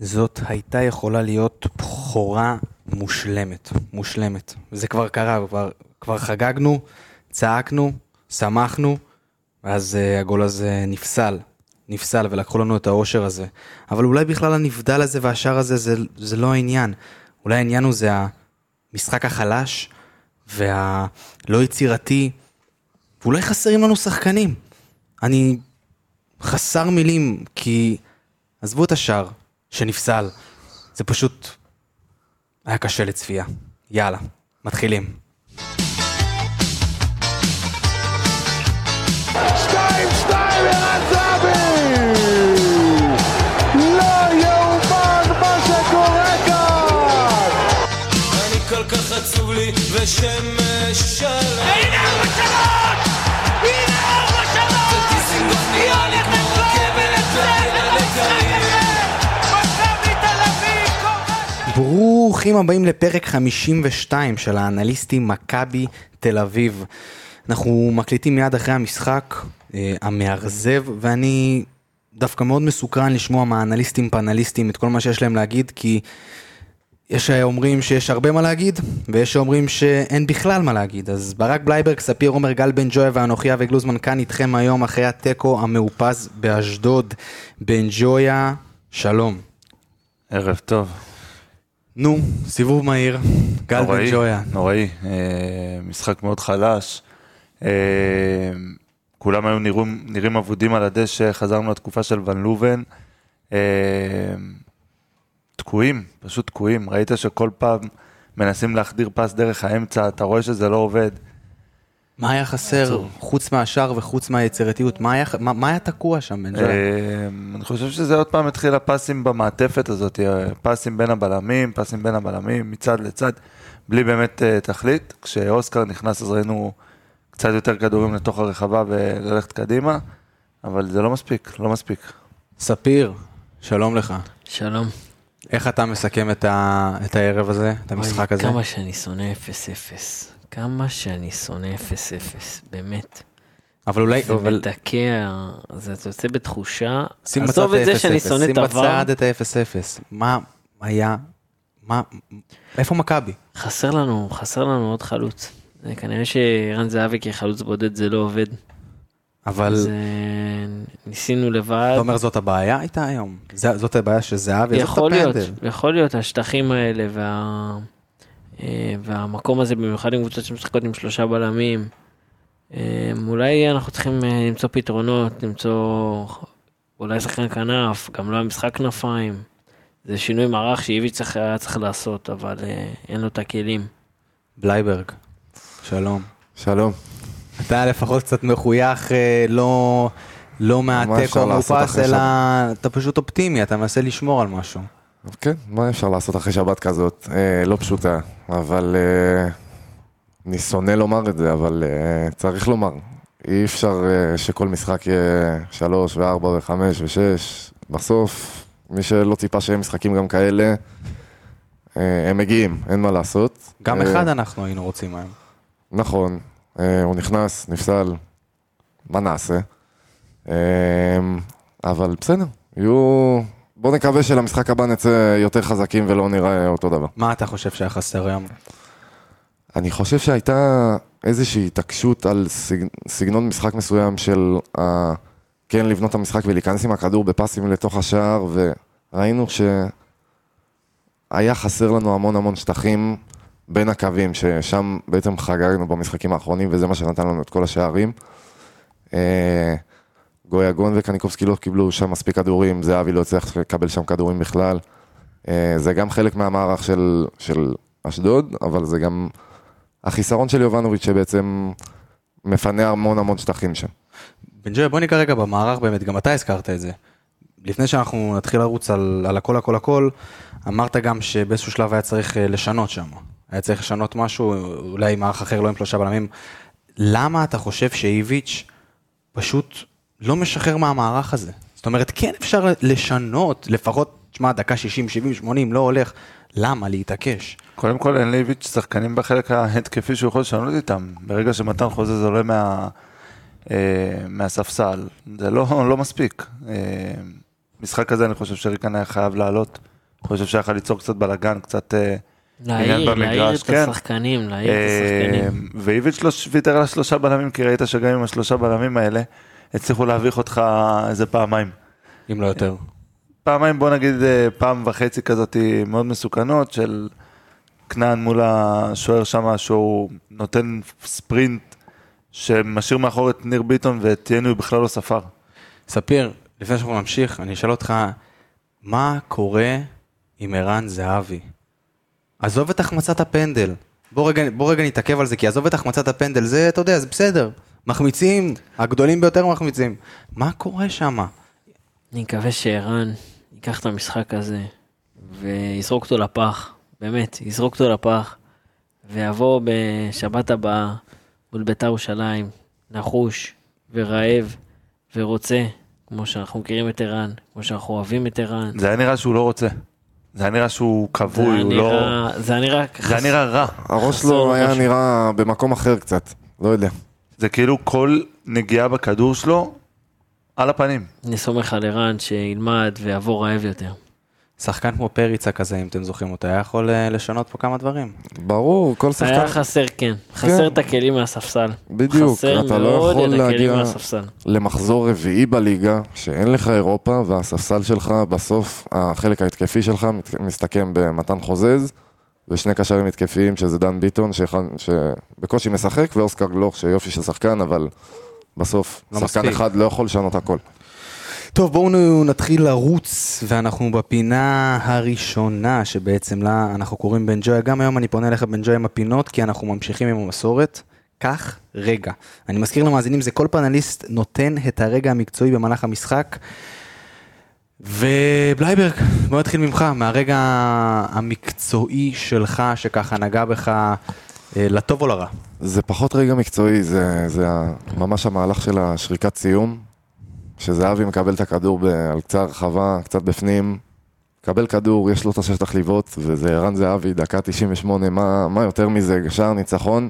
זאת הייתה יכולה להיות בכורה מושלמת, מושלמת. זה כבר קרה, כבר, כבר חגגנו, צעקנו, שמחנו, ואז uh, הגול הזה נפסל, נפסל ולקחו לנו את האושר הזה. אבל אולי בכלל הנבדל הזה והשאר הזה זה, זה לא העניין. אולי העניין הוא זה המשחק החלש והלא יצירתי, ואולי חסרים לנו שחקנים. אני חסר מילים, כי עזבו את השאר שנפסל, זה פשוט היה קשה לצפייה. יאללה, מתחילים. שתיים, שתיים, ערן זהבי! לא יאומן מה שקורה כאן! אני כל כך עצוב לי ושמש שלם הנה ארבע ברוכים הבאים לפרק 52 של האנליסטים מכבי תל אביב. אנחנו מקליטים מיד אחרי המשחק אה, המאכזב, ואני דווקא מאוד מסוקרן לשמוע מהאנליסטים פאנליסטים את כל מה שיש להם להגיד, כי יש אומרים שיש הרבה מה להגיד, ויש שאומרים שאין בכלל מה להגיד. אז ברק בלייברג, ספיר עומר, גל בן ג'ויה ואנוכי אבי גלוזמן כאן איתכם היום אחרי התיקו המאופז באשדוד. בן ג'ויה, שלום. ערב טוב. נו, סיבוב מהיר, גל בן ג'ויה. נוראי. אה, משחק מאוד חלש. אה, כולם היו נראים, נראים אבודים על הדשא, חזרנו לתקופה של ון לובן. אה, תקועים, פשוט תקועים. ראית שכל פעם מנסים להחדיר פס דרך האמצע, אתה רואה שזה לא עובד. מה היה חסר. חוץ מהשאר וחוץ מהיצירתיות? מה היה, מה, מה היה תקוע שם, בן ג'ויה? אה, אני חושב שזה עוד פעם התחיל הפסים במעטפת הזאת, אה, פסים בין הבלמים, פסים בין הבלמים, מצד לצד, בלי באמת אה, תכלית. כשאוסקר נכנס אז ראינו קצת יותר כדורים לתוך הרחבה וללכת קדימה, אבל זה לא מספיק, לא מספיק. ספיר, שלום לך. שלום. איך אתה מסכם את, ה, את הערב הזה, את המשחק אוי, הזה? כמה שאני שונא 0-0. כמה שאני שונא 0-0, באמת. אבל אולי, זה אבל מדכא, זה יוצא בתחושה, שים בצד את זה ה-0-0, שאני שונא את שים בצד את ה-0-0. מה היה, מה, איפה מכבי? חסר לנו, חסר לנו עוד חלוץ. זה כנראה שערן זהבי כחלוץ בודד זה לא עובד. אבל אז ניסינו לבד. אתה אומר זאת הבעיה הייתה היום? זה- זאת הבעיה של זהבי? עזוב את יכול להיות, הפנדל. יכול להיות, השטחים האלה וה... אה, והמקום הזה, במיוחד עם קבוצות שמשחקות עם שלושה בלמים, אה, אולי אנחנו צריכים אה, למצוא פתרונות, למצוא אולי שחקן כנף, גם לא המשחק כנפיים. זה שינוי מערך שאיביץ' צריך- היה צריך לעשות, אבל אין לו את הכלים. בלייברג, שלום. שלום. אתה לפחות קצת מחוייך, לא, לא מהתיקו המאופס, אלא אתה פשוט אופטימי, אתה מנסה לשמור על משהו. כן, מה אפשר לעשות אחרי שבת כזאת? אה, לא פשוטה, אבל אה, אני שונא לומר את זה, אבל אה, צריך לומר. אי אפשר אה, שכל משחק יהיה שלוש וארבע וחמש ושש. בסוף, מי שלא ציפה שיהיה משחקים גם כאלה, אה, הם מגיעים, אין מה לעשות. גם אה, אחד אנחנו היינו רוצים היום. נכון, אה, הוא נכנס, נפסל, מה נעשה? אה, אבל בסדר, יהיו... בוא נקווה שלמשחק הבא נצא יותר חזקים ולא נראה אותו דבר. מה אתה חושב שהיה חסר היום? אני חושב שהייתה איזושהי התעקשות על סג... סגנון משחק מסוים של ה... כן לבנות את המשחק ולהיכנס עם הכדור בפסים לתוך השער, וראינו שהיה חסר לנו המון המון שטחים בין הקווים, ששם בעצם חגגנו במשחקים האחרונים, וזה מה שנתן לנו את כל השערים. גויגון וקניקובסקי לא קיבלו שם מספיק כדורים, זהבי לא הצליח לקבל שם כדורים בכלל. אה, זה גם חלק מהמערך של, של אשדוד, אבל זה גם החיסרון של יובנוביץ' שבעצם מפנה המון המון שטחים שם. בן ג'וי, בוא ניגע רגע במערך באמת, גם אתה הזכרת את זה. לפני שאנחנו נתחיל לרוץ על, על הכל הכל הכל, אמרת גם שבאיזשהו שלב היה צריך אה, לשנות שם. היה צריך לשנות משהו, אולי מערך אחר לא עם שלושה בלמים. למה אתה חושב שאיביץ' פשוט לא משחרר מהמערך הזה? זאת אומרת, כן אפשר לשנות, לפחות, תשמע, דקה 60, 70, 80, לא הולך. למה להתעקש? קודם כל אין לאיביץ' שחקנים בחלק ההתקפי שהוא יכול לשנות איתם. ברגע שמתן חוזה זה עולה מה, אה, מהספסל, זה לא, לא מספיק. אה, משחק כזה אני חושב שריקן היה חייב לעלות. אני חושב שהיה יכול ליצור קצת בלאגן, קצת... אה, להעיר, עניין להעיר את כן. השחקנים, להעיר את אה, השחקנים. ואיביץ' לא ויתר על השלושה בלמים, כי ראית שגם עם השלושה בלמים האלה, הצליחו להביך אותך איזה פעמיים. אם לא יותר. פעמיים, בוא נגיד אה, פעם וחצי כזאת מאוד מסוכנות של כנען מול השוער שם, שהוא נותן ספרינט שמשאיר מאחור את ניר ביטון ואת יני הוא בכלל לא ספר. ספיר, לפני שאנחנו נמשיך, אני אשאל אותך, מה קורה עם ערן זהבי? עזוב את החמצת הפנדל. בוא רגע, בוא רגע נתעכב על זה, כי עזוב את החמצת הפנדל, זה, אתה יודע, זה בסדר. מחמיצים, הגדולים ביותר מחמיצים. מה קורה שם? אני מקווה שערן ייקח את המשחק הזה ויזרוק אותו לפח, באמת, יזרוק אותו לפח, ויבוא בשבת הבאה מול בית"ר ירושלים, נחוש ורעב ורוצה, כמו שאנחנו מכירים את ערן, כמו שאנחנו אוהבים את ערן. זה היה נראה שהוא לא רוצה. זה היה נראה שהוא כבוי, היה הוא לא... זה היה נראה, זה היה נראה רע. הראש שלו היה משהו. נראה במקום אחר קצת, לא יודע. זה כאילו כל נגיעה בכדור שלו על הפנים. אני סומך על ערן שילמד ויעבור רעב יותר. שחקן כמו פריצה כזה, אם אתם זוכרים אותו, היה יכול אה, לשנות פה כמה דברים. ברור, כל היה שחקן, חסר, כן, חסר את הכלים מהספסל. בדיוק, חסר אתה לא יכול להגיע מהספסל. למחזור רביעי בליגה, שאין לך אירופה, והספסל שלך בסוף, החלק ההתקפי שלך מסתכם במתן חוזז, ושני קשרים התקפיים, שזה דן ביטון, שאחד- שבקושי משחק, ואוסקר גלוך, שיופי של שחקן, אבל בסוף, לא שחקן מספיק. אחד לא יכול לשנות הכל. טוב, בואו נתחיל לרוץ, ואנחנו בפינה הראשונה שבעצם לה אנחנו קוראים בן ג'וי. גם היום אני פונה אליך בן ג'וי עם הפינות, כי אנחנו ממשיכים עם המסורת. קח רגע. אני מזכיר למאזינים, זה כל פאנליסט נותן את הרגע המקצועי במהלך המשחק. ובלייברג, בוא נתחיל ממך, מהרגע המקצועי שלך, שככה נגע בך אה, לטוב או לרע. זה פחות רגע מקצועי, זה, זה ממש המהלך של השריקת סיום, שזהבי מקבל את הכדור ב- על קצה הרחבה, קצת בפנים, מקבל כדור, יש לו את השטח לבעוט, וזה ערן זהבי, דקה 98, מה, מה יותר מזה, שער ניצחון,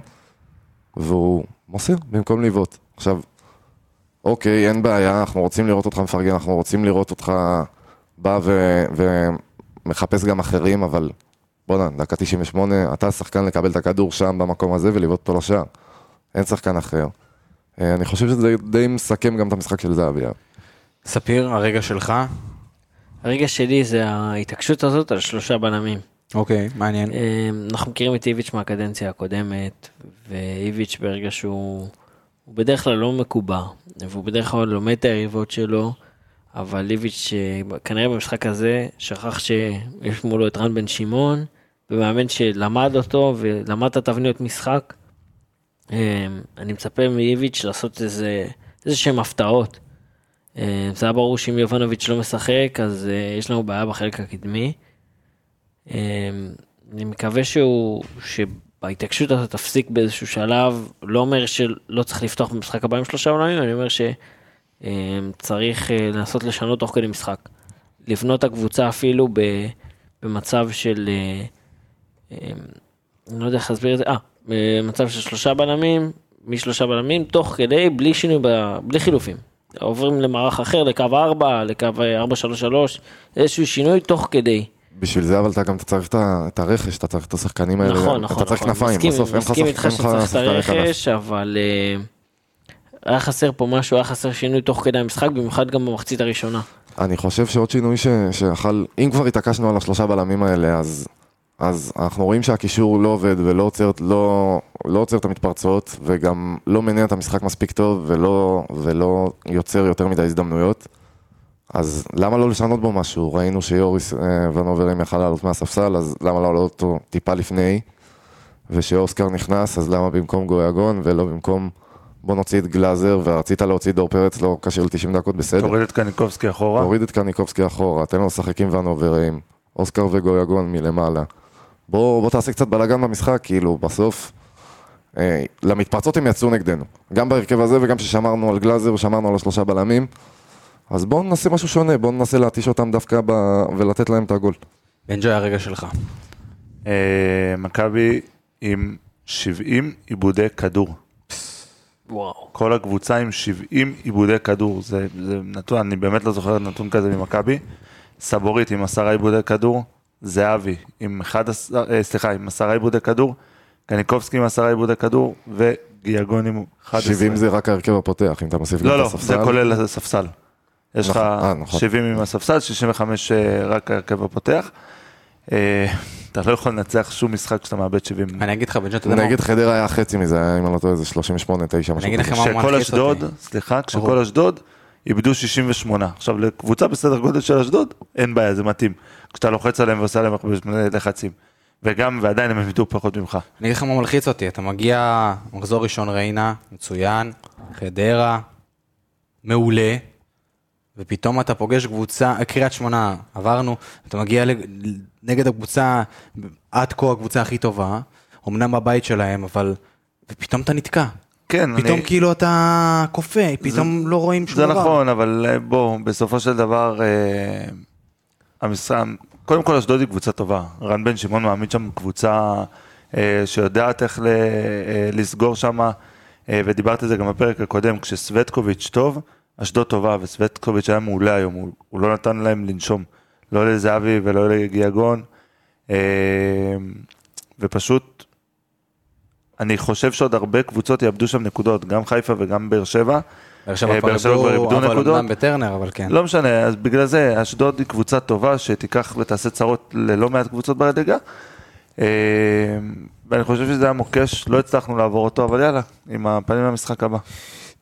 והוא מוסר במקום לבעוט. עכשיו, אוקיי, אין בעיה, אנחנו רוצים לראות אותך מפרגן, אנחנו רוצים לראות אותך בא ו- ומחפש גם אחרים, אבל בואנה, דקה 98, אתה שחקן לקבל את הכדור שם במקום הזה ולבעוט אותו לשער. אין שחקן אחר. אה, אני חושב שזה די מסכם גם את המשחק של זהבי. ספיר, הרגע שלך. הרגע שלי זה ההתעקשות הזאת על שלושה בלמים. אוקיי, מעניין. אה, אנחנו מכירים את איביץ' מהקדנציה הקודמת, ואיביץ' ברגע שהוא... הוא בדרך כלל לא מקובע, והוא בדרך כלל לומד את היריבות שלו, אבל איביץ' אה, כנראה במשחק הזה שכח שיש מולו את רן בן שמעון, ומאמן שלמד אותו ולמד את התבניות משחק. אה, אני מצפה מאיביץ' לעשות איזה, איזה שהם הפתעות. אה, זה היה ברור שאם יובנוביץ' לא משחק, אז אה, יש לנו בעיה בחלק הקדמי. אני מקווה שהוא, שבהתעקשות הזאת תפסיק באיזשהו שלב, לא אומר שלא צריך לפתוח במשחק הבא עם שלושה עולמים, אני אומר שצריך לנסות לשנות תוך כדי משחק. לבנות את הקבוצה אפילו במצב של, אה, אמ, אני לא יודע איך להסביר את זה, אה, במצב של שלושה בלמים, משלושה בלמים, תוך כדי, בלי שינוי, בלי חילופים. עוברים למערך אחר, לקו 4, לקו 4-3-3, איזשהו שינוי תוך כדי. בשביל זה אבל אתה גם צריך את הרכש, אתה צריך את השחקנים האלה. נכון, נכון, אתה צריך נכון. כנפיים, מסכים, בסוף אין לך מסכים שחק- איתך אין לך שצריך את. הרכש, אבל אה, היה חסר פה משהו, היה חסר שינוי תוך כדי המשחק, במיוחד גם במחצית הראשונה. אני חושב שעוד שינוי ש- שיכול, אם כבר התעקשנו על השלושה בלמים האלה, אז, אז אנחנו רואים שהקישור לא עובד ולא עוצר, לא, לא עוצר את המתפרצות, וגם לא מניע את המשחק מספיק טוב, ולא, ולא יוצר יותר מדי הזדמנויות. אז למה לא לשנות בו משהו? ראינו שיוריס אה, ונוברים יכל לעלות מהספסל, אז למה לא לעלות אותו טיפה לפני? ושאוסקר נכנס, אז למה במקום גויגון ולא במקום בוא נוציא את גלאזר, ורצית להוציא דור פרץ, לא כשיר ל-90 דקות, בסדר. תוריד את קניקובסקי אחורה. תוריד את קניקובסקי אחורה, תן לו לשחק עם ונוברים, אוסקר וגויגון מלמעלה. בוא, בוא תעשה קצת בלאגן במשחק, כאילו, בסוף, אה, למתפרצות הם יצאו נגדנו. גם בהרכב הזה וגם כששמרנו על גלאזר ושמרנו על השלושה בלמים. אז בואו נעשה משהו שונה, בואו ננסה להתיש אותם דווקא ב... ולתת להם את הגול. בן ג'וי, הרגע שלך. אה, מכבי עם 70 עיבודי כדור. וואו. כל הקבוצה עם 70 עיבודי כדור, זה, זה נתון, אני באמת לא זוכר נתון כזה ממכבי. סבורית עם עשרה עיבודי כדור, זהבי עם 11, אה, סליחה, עם עשרה עיבודי כדור, קניקובסקי עם עשרה עיבודי כדור, וגיאגון עם 11. 70 זה רק ההרכב הפותח, אם אתה מוסיף גם לא, את לא, הספסל. זה כולל הספסל. יש לך נכון, אה, נכון. 70 עם הספסל, 65 אה, רק ההרכב הפותח. אה, אתה לא יכול לנצח שום משחק כשאתה מאבד 70. אני אגיד לך, יודע מה? נגד חדרה היה חצי מזה, אם אני לא טועה, זה 38, 9, משהו אני אגיד. לכם מה כשכל מלחיץ אשדוד, אותי. סליחה, כשכל. אשדוד איבדו 68. עכשיו, לקבוצה בסדר גודל של אשדוד, אין בעיה, זה מתאים. כשאתה לוחץ עליהם ועושה להם הרבה לחצים. וגם, ועדיין הם איבדו פחות ממך. אני אגיד לך מה מלחיץ אותי, אתה מגיע, מחזור ראשון ריינה, מצוין, חדרה, מעולה, ופתאום אתה פוגש קבוצה, קריית שמונה, עברנו, אתה מגיע נגד הקבוצה, עד כה הקבוצה הכי טובה, אמנם בבית שלהם, אבל, ופתאום אתה נתקע. כן, פתאום אני... כאילו אתה כופה, פתאום לא רואים שום זה דבר. נכון, אבל אה, בוא, בסופו של דבר, אה, המשרד, קודם כל אשדוד היא קבוצה טובה. רן בן שמעון מעמיד שם קבוצה אה, שיודעת איך ל, אה, לסגור שם, אה, ודיברתי על זה גם בפרק הקודם, כשסווטקוביץ' טוב, אשדוד טובה, וסווטקוביץ' היה מעולה היום, הוא, הוא לא נתן להם לנשום, לא לזהבי ולא לגיאגון, אה, ופשוט, אני חושב שעוד הרבה קבוצות יאבדו שם נקודות, גם חיפה וגם באר שבע. באר שבע אה, כבר איבדו, איבדו אבל נקודות. אמנם בטרנר, אבל כן. לא משנה, אז בגלל זה אשדוד היא קבוצה טובה שתיקח ותעשה צרות ללא מעט קבוצות בליגה. אה, ואני חושב שזה היה מוקש, לא הצלחנו לעבור אותו, אבל יאללה, עם הפנים למשחק הבא.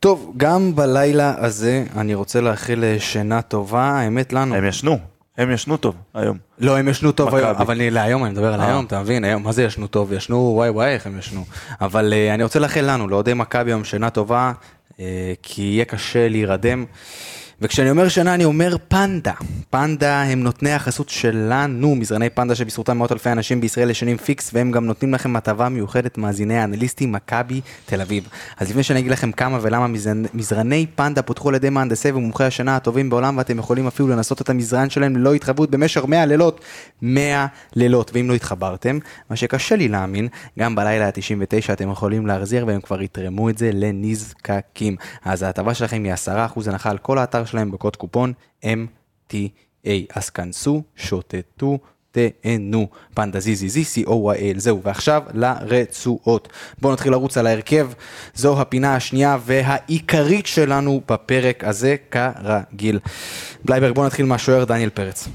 טוב, גם בלילה הזה אני רוצה לאחל אה, שינה טובה, האמת לנו. הם ישנו, הם ישנו טוב היום. לא, הם ישנו טוב. היום, אבל אני להיום, אני מדבר על אה. היום, אתה מבין? היום, מה זה ישנו טוב? ישנו, וואי וואי, איך הם ישנו. אבל אה, אני רוצה לאחל לנו, לאוהדי מכבי היום שינה טובה, כי יהיה קשה להירדם. וכשאני אומר שינה, אני אומר פנדה. פנדה הם נותני החסות שלנו, מזרני פנדה שבזכותם מאות אלפי אנשים בישראל ישנים פיקס, והם גם נותנים לכם הטבה מיוחדת מאזיני האנליסטים מכבי תל אביב. אז לפני שאני אגיד לכם כמה ולמה מזרני, פנדה פותחו על ידי מהנדסי ומומחי השינה הטובים בעולם, ואתם יכולים אפילו לנסות את המזרן שלהם ללא התחייבות במשך 100 לילות. 100 לילות, ואם לא התחברתם, מה שקשה לי להאמין, גם בלילה ה-99 אתם יכולים להחזיר והם כבר יתרמו את זה לנזקקים. אז ההטבה שלכם היא 10% הנחה על כל האתר שלהם בקוד קופון MTA. אז כנסו, שוטטו. תהנו, פנדה זי זי זי סי או וואי אל, זהו, ועכשיו לרצועות. בואו נתחיל לרוץ על ההרכב, זו הפינה השנייה והעיקרית שלנו בפרק הזה, כרגיל. בלייברג, בואו נתחיל מהשוער דניאל פרץ.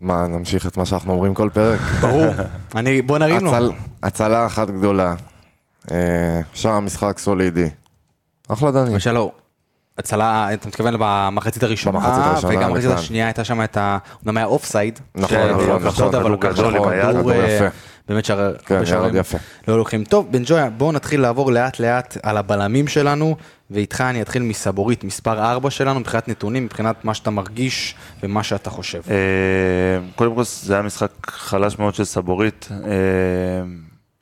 מה, נמשיך את מה שאנחנו אומרים כל פרק? ברור, אני, בוא נרים לו. הצל- הצלה אחת גדולה. אה, שם משחק סולידי. אחלה דני. למשל לא, הצלה, אתה מתכוון במחצית הראשונה, במחצית הראשונה, וגם במחצית. השנייה הייתה שם את ה... אומנם היה offside, נכון, נכון, נכון. אבל הוא גדול עם היד, כדור אה, יפה. באמת שער... כן, שערים. לא לוקחים. טוב, בן ג'ויה, בואו נתחיל לעבור לאט לאט על הבלמים שלנו, ואיתך אני אתחיל מסבורית, מספר 4 שלנו, מבחינת נתונים, מבחינת מה שאתה מרגיש ומה שאתה חושב. אה, קודם כל זה היה משחק חלש מאוד של סבורית.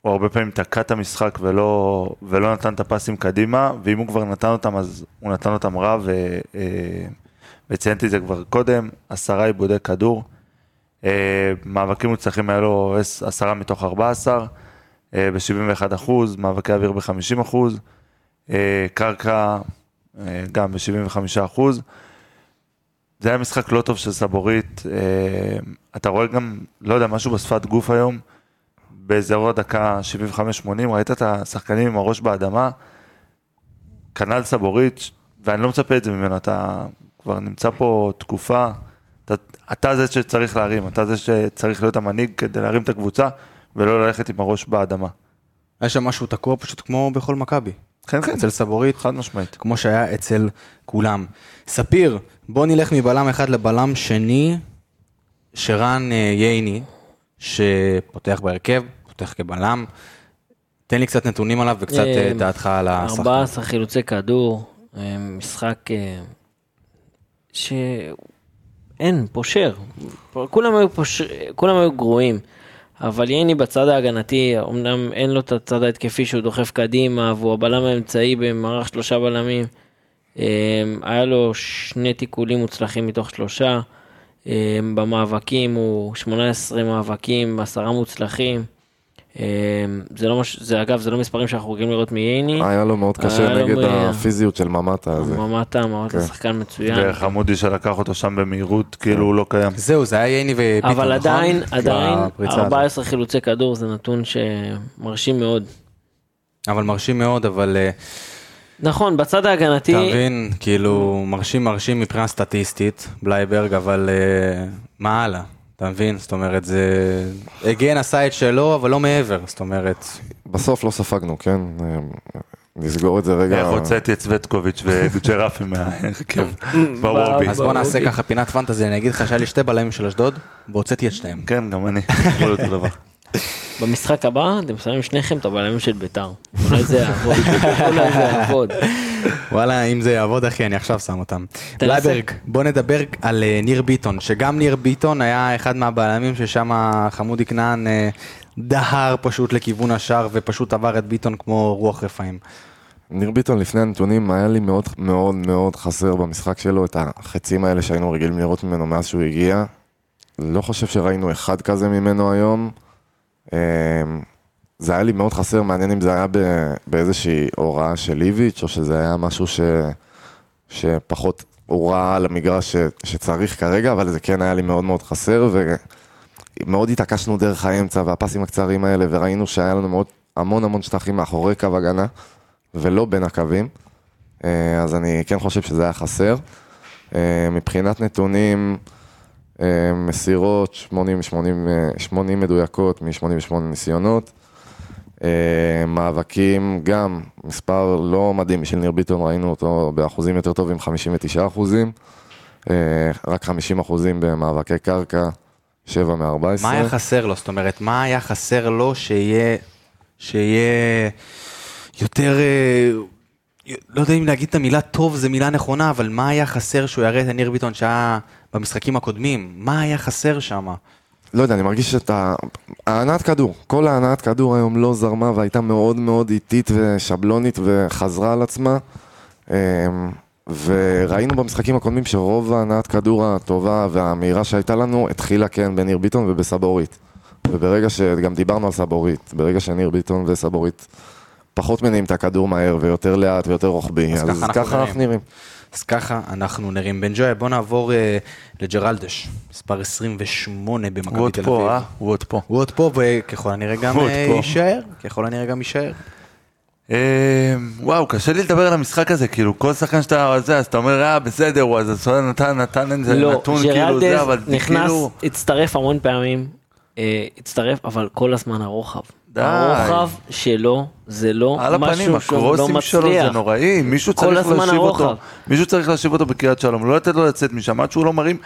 אה, הוא הרבה פעמים תקע את המשחק ולא, ולא נתן את הפסים קדימה, ואם הוא כבר נתן אותם אז הוא נתן אותם רע, ו, אה, וציינתי את זה כבר קודם, עשרה עיבודי כדור. אה, מאבקים מוצלחים היה לו עש- עשרה מתוך 14, ב-71 אחוז, מאבקי אוויר ב-50 אחוז, אה, קרקע אה, גם ב-75 אחוז. זה היה משחק לא טוב של סבורית, אה, אתה רואה גם, לא יודע, משהו בשפת גוף היום, באזור הדקה 75-80, ראית את השחקנים עם הראש באדמה, כנ"ל סבורית, ואני לא מצפה את זה ממנו, אתה כבר נמצא פה תקופה, אתה, אתה זה שצריך להרים, אתה זה שצריך להיות המנהיג כדי להרים את הקבוצה, ולא ללכת עם הראש באדמה. היה שם משהו תקוע פשוט כמו בכל מכבי. כן, כן, אצל סבורית, חד משמעית. כמו שהיה אצל כולם. ספיר, בוא נלך מבלם אחד לבלם שני, שרן אה, ייני, שפותח בהרכב, פותח כבלם. תן לי קצת נתונים עליו וקצת אה, אה, דעתך על השחקן. 14 חילוצי כדור, אה, משחק אה, שאין, פושר. כולם היו, פושר, כולם היו גרועים, אבל ייני בצד ההגנתי, אמנם אין לו את הצד ההתקפי שהוא דוחף קדימה, והוא הבלם האמצעי במערך שלושה בלמים. היה לו שני תיקולים מוצלחים מתוך שלושה. במאבקים הוא 18 מאבקים, עשרה מוצלחים. אה, זה לא מש... זה אגב, זה לא מספרים שאנחנו רגילים לראות מייני. היה לו מאוד קשה היה לו נגד הפיזיות של ממטה הזה. ממטה, ממטה כן. שחקן מצוין. וחמודי שלקח אותו שם במהירות, כאילו הוא לא קיים. זהו, זה היה ייני וביטון, נכון? אבל עדיין, עדיין, בפריצה הזאת. 14 חילוצי כדור זה נתון שמרשים מאוד. אבל מרשים מאוד, אבל אה, נכון, בצד ההגנתי, אתה מבין, כאילו, מרשים מרשים מבחינה סטטיסטית, בלייברג, אבל אה, מה הלאה? אתה מבין? זאת אומרת, זה... הגן עשה את שלו, אבל לא מעבר, זאת אומרת... בסוף לא ספגנו, כן? אה, נסגור את זה רגע. איך הוצאתי את סווטקוביץ' וג'רפי מהרכב בוובי. אז בוא נעשה ככה פינת פנטזי, אני אגיד לך שהיה לי שתי בלמים של אשדוד, והוצאתי את שניהם. כן, גם אני. במשחק הבא אתם שמים שניכם את הבלמים של ביתר. אולי זה יעבוד, אולי זה יעבוד. וואלה, אם זה יעבוד, אחי, אני עכשיו שם אותם. בלייברג, בוא נדבר על אה, ניר ביטון, שגם ניר ביטון היה אחד מהבלמים ששם חמודי כנען אה, דהר פשוט לכיוון השער, ופשוט עבר את ביטון כמו רוח רפאים. ניר ביטון לפני הנתונים היה לי מאוד מאוד מאוד חסר במשחק שלו את החצים האלה שהיינו רגילים לראות ממנו מאז שהוא הגיע. לא חושב שראינו אחד כזה ממנו היום. אמ, זה היה לי מאוד חסר, מעניין אם זה היה באיזושהי הוראה של איביץ' או שזה היה משהו ש, שפחות הוא ראה על המגרש ש, שצריך כרגע, אבל זה כן היה לי מאוד מאוד חסר ומאוד התעקשנו דרך האמצע והפסים הקצרים האלה וראינו שהיה לנו מאוד, המון המון שטחים מאחורי קו הגנה. ולא בין הקווים, אה, אז אני כן חושב שזה היה חסר. אה, מבחינת נתונים, מסירות 80, 80, אה, 80 מדויקות מ-88 ניסיונות. אה, מאבקים, גם מספר לא מדהים בשביל ניר ביטון, ראינו אותו באחוזים יותר טובים, 59 אחוזים. אה, רק 50 אחוזים במאבקי קרקע, 7 מ-14. מה היה חסר לו? זאת אומרת, מה היה חסר לו שיהיה, שיהיה יותר, אה, לא יודע אם להגיד את המילה טוב זה מילה נכונה, אבל מה היה חסר שהוא יראה את ניר ביטון שהיה במשחקים הקודמים? מה היה חסר שם? לא יודע, אני מרגיש שאת ה- ההנעת כדור, כל ההנעת כדור היום לא זרמה והייתה מאוד מאוד איטית ושבלונית וחזרה על עצמה. אמ, וראינו במשחקים הקודמים שרוב ההנעת כדור הטובה והמהירה שהייתה לנו התחילה כן בניר ביטון ובסבורית. וברגע שגם דיברנו על סבורית, ברגע שניר ביטון וסבורית פחות מניעים את הכדור מהר ויותר לאט ויותר רוחבי, אז אז, ככה אנחנו ככה אנחנו נראים. אז ככה אנחנו נראים. בן ג'וי, בוא נעבור אה, לג'רלדש, מספר 28 הוא במכבי עוד תל פה, אביב. אה? הוא עוד פה. הוא עוד פה, וככל הנראה גם הוא עוד אה, פה. יישאר. ככל הנראה גם יישאר. אה, וואו, קשה לי לדבר על המשחק הזה, כאילו, כל שחקן שאתה זה, אז אתה אומר, אה, בסדר, הוא אז הסולן נתן, נתן איזה לא, נתון, כאילו, זה, אבל ג'רלדז נכנס, כאילו, הצטרף המון פעמים, אה, הצטרף, אבל כל הזמן הרוחב. די. הרוחב שלו זה לא על הפנים, משהו שהוא לא הקרוסים שלו זה מצליח. נוראי, מישהו כל צריך להשיב הרוחב. אותו, מישהו צריך להשיב אותו בקריית שלום, לא לתת לו לצאת משם, עד שהוא לא מרים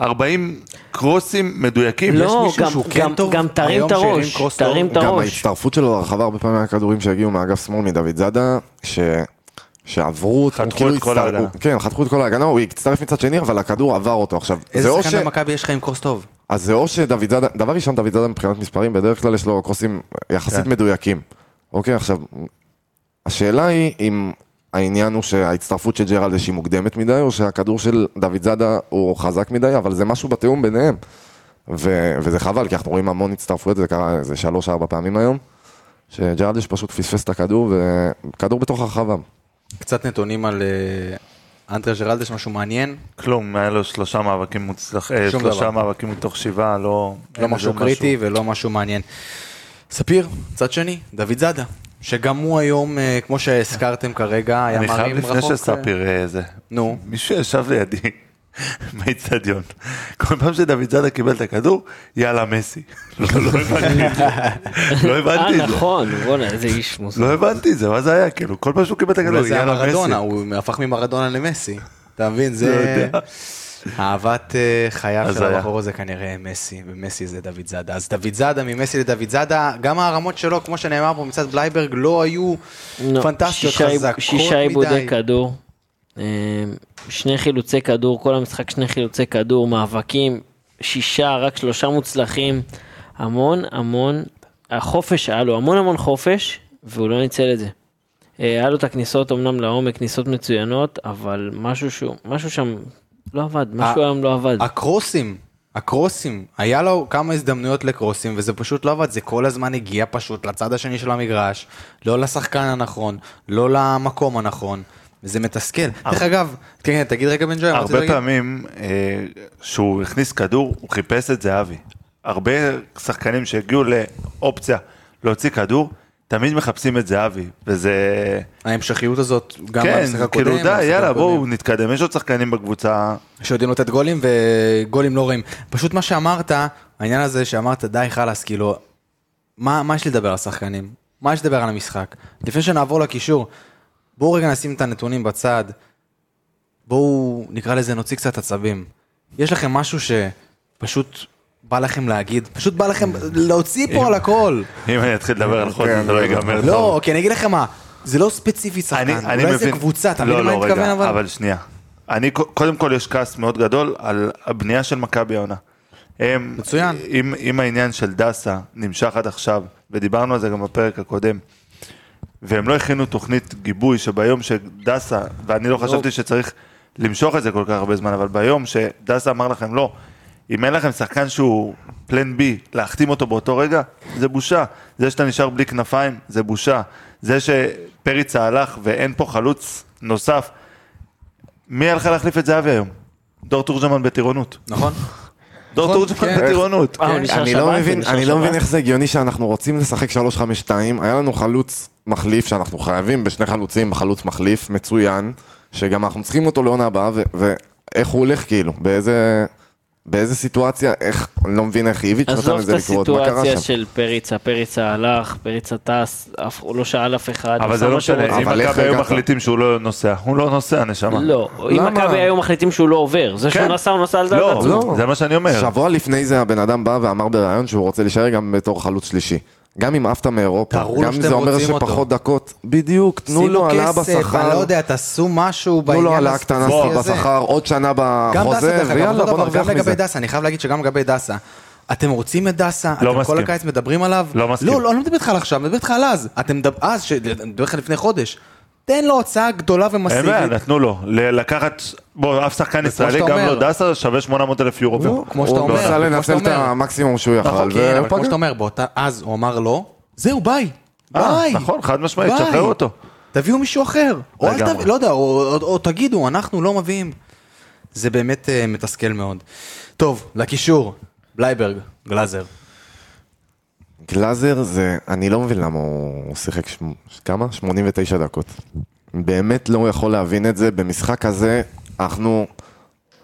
40 קרוסים מדויקים, יש לא, מישהו גם- שהוא כן גם- טוב גם תרים את הראש? תרים את גם הראש. ההצטרפות שלו לרחבה הרבה פעמים הכדורים שהגיעו מאגף שמאל מדוד זאדה, ש... שעברו אותו, חתכו כאילו את כל ההגנה. כן, חתכו את כל ההגנה, הוא הצטרף מצד שני, אבל הכדור עבר אותו. עכשיו, זה איזה או ש... שחקן במכבי יש לך עם קרוס טוב? אז זה או שדוד זאדה, דבר ראשון, דוד זאדה מבחינת מספרים, בדרך כלל יש לו קרוסים יחסית כן. מדויקים. אוקיי, עכשיו, השאלה היא אם העניין הוא שההצטרפות של ג'רלדש היא מוקדמת מדי, או שהכדור של דוד זאדה הוא חזק מדי, אבל זה משהו בתיאום ביניהם. ו- וזה חבל, כי אנחנו רואים המון הצטרפויות, זה קרה איזה שלוש-ארבע פעמים היום, שג'רלדש פשוט פספס את הכדור, וכדור בתוך הרחבה. קצת נתונים על אה, אנטרה ג'רלדש, משהו מעניין. כלום, היה לו שלושה מאבקים מוצלחים, שום שלושה דבר. מאבקים מתוך שבעה, לא... לא משהו קריטי ולא משהו מעניין. ספיר, צד שני, דוד זאדה, שגם הוא היום, אה, כמו שהזכרתם כרגע, היה אני חייב מרים לפני רחוק. אה, שספיר אה, זה, נו. מישהו ישב לידי באיצטדיון, כל פעם שדוד זאדה קיבל את הכדור, יאללה מסי. לא לא הבנתי את זה, לא הבנתי אה, את זה. נכון, בוא'נה, איזה איש מוזר. לא הבנתי את זה, מה זה היה? כאילו, כל פעם שהוא קיבל את הכדור, אולי זה היה יאללה מסי. מרדונה, הוא הפך ממרדונה למסי. אתה מבין? לא זה יודע. אהבת אה, חייו של. הבחור הזה כנראה מסי, ומסי זה דוד זאדה. אז דוד זאדה, ממסי לדוד זאדה, גם הרמות שלו, כמו שנאמר פה מצד בלייברג, לא היו לא, פנטסטיות, חזקות שישה עיבודי מדי. כדור, שני חילוצי כדור, כל המשחק שני חילוצי כדור, מאבקים, שישה, רק שלושה מוצלחים, המון המון, החופש היה לו המון המון חופש, והוא לא ניצל את זה. אה, היה לו את הכניסות אמנם לעומק, כניסות מצוינות, אבל משהו שהוא, משהו שם לא עבד, משהו היום לא עבד. הקרוסים, הקרוסים, היה לו כמה הזדמנויות לקרוסים וזה פשוט לא עבד, זה כל הזמן הגיע פשוט לצד השני של המגרש, לא לשחקן הנכון, לא למקום הנכון, וזה מתסכל. דרך אגב, כן, כן, תגיד רגע בן ג'וי, הרבה? פעמים אה, שהוא הכניס כדור, הוא חיפש את זהבי. הרבה שחקנים שהגיעו לאופציה להוציא כדור, תמיד מחפשים את זהבי, וזה... ההמשכיות הזאת, גם כן, במשחק הקודם, כאילו די, יאללה. בואו נתקדם, יש עוד שחקנים בקבוצה. שיודעים לתת גולים וגולים לא רעים. פשוט מה שאמרת, העניין הזה שאמרת די חלאס, כאילו, מה, מה יש לי לדבר על השחקנים? מה יש לדבר על המשחק? לפני שנעבור לקישור, בואו רגע נשים את הנתונים בצד, בואו נקרא לזה נוציא קצת עצבים. יש לכם משהו שפשוט בא לכם להגיד, פשוט בא לכם להוציא פה על הכל. אם אני אתחיל לדבר על חודש, כן, זה לא ייגמר לא. כי אני אגיד לכם מה, זה לא ספציפי אני, שחקן, אני אולי מבין, זה קבוצה, אתה מבין לא, למה לא, אני מתכוון רגע, אבל? אבל שנייה. אני, קודם כל יש כעס מאוד גדול על הבנייה של מכבי העונה. מצוין. אם, אם העניין של דסה נמשך עד עכשיו, ודיברנו על זה גם בפרק הקודם, והם לא הכינו תוכנית גיבוי שביום שדסה, ואני לא חשבתי שצריך למשוך את זה כל כך הרבה זמן, אבל ביום שדסה אמר לכם לא, אם אין לכם שחקן שהוא פלן בי, להחתים אותו באותו רגע, זה בושה. זה שאתה נשאר בלי כנפיים, זה בושה. זה שפריצה הלך ואין פה חלוץ נוסף, מי הלך להחליף את זהבי היום? דור תורג'מן בטירונות. נכון? דור נכון, תורג'מן כן. בטירונות. אני לא הוא מבין, אני לא. מבין איך זה הגיוני שאנחנו רוצים לשחק 3-5-2, היה לנו חלוץ מחליף שאנחנו חייבים בשני חלוצים, חלוץ מחליף מצוין, שגם אנחנו צריכים אותו לעונה הבאה, ו- ואיך הוא הולך כאילו, באיזה... באיזה סיטואציה, איך, אני לא מבין איך איביץ' נתן עזוב את לזה לקרות, מה קרה הסיטואציה שם? של פריצה, פריצה הלך, פריצה טס, אף- הוא לא שאל אף אחד. אבל זה לא שהוא משנה. אם מכבי היו? מחליטים שהוא לא נוסע, הוא לא נוסע, נשמה. לא, אם? מכבי היו מחליטים שהוא לא עובר, זה שהוא כן. נסע, הוא נסע על דעת לא, עצמו. זה מה שאני אומר. שבוע לפני זה הבן אדם בא ואמר בריאיון שהוא רוצה להישאר גם בתור חלוץ שלישי. גם אם עפת מאירופה, גם אם זה אומר רוצים אותו. שפחות דקות, בדיוק, תנו לו העלאה שימו כסף, אני בשכר, לא יודע, תעשו משהו תנו לו בעניין העלאה קטנה הזה. בשכר, עוד שנה בחוזה, ויאללה בוא נרוויח גם לגבי מזה. דסה, אני חייב להגיד שגם לגבי דסה. אתם רוצים את דסה? לא אתם כל מסכים. הקיץ מדברים עליו? לא מסכים. לא, לא, אני לא מדבר איתך על עכשיו, אני מדבר איתך על אז. אתם מדבר, אז, ש- אני מדבר איתך לפני חודש. תן לו הצעה גדולה אין בעיה, ומסיבית. נתנו לו. לקחת, בוא, אף שחקן ישראלי, גם. לא דסה, שווה 800 אלף יורו. לא, כמו שאתה הוא אומר. ניסה כמו לנצל את. המקסימום שהוא יכל, כמו. שאתה אומר, אז הוא אמר לא, זהו, ביי. אה, ביי. נכון, חד משמעית, ביי. שחרר אותו. תביאו מישהו אחר. או אל. תביא, לא יודע, או, תגידו, אנחנו לא מביאים. זה באמת אה, מתסכל מאוד. טוב, לקישור, בלייברג, גלאזר. גלאזר זה, אני לא מבין למה הוא שיחק שמ- כמה? 89 דקות. באמת לא יכול להבין את זה, במשחק הזה אנחנו,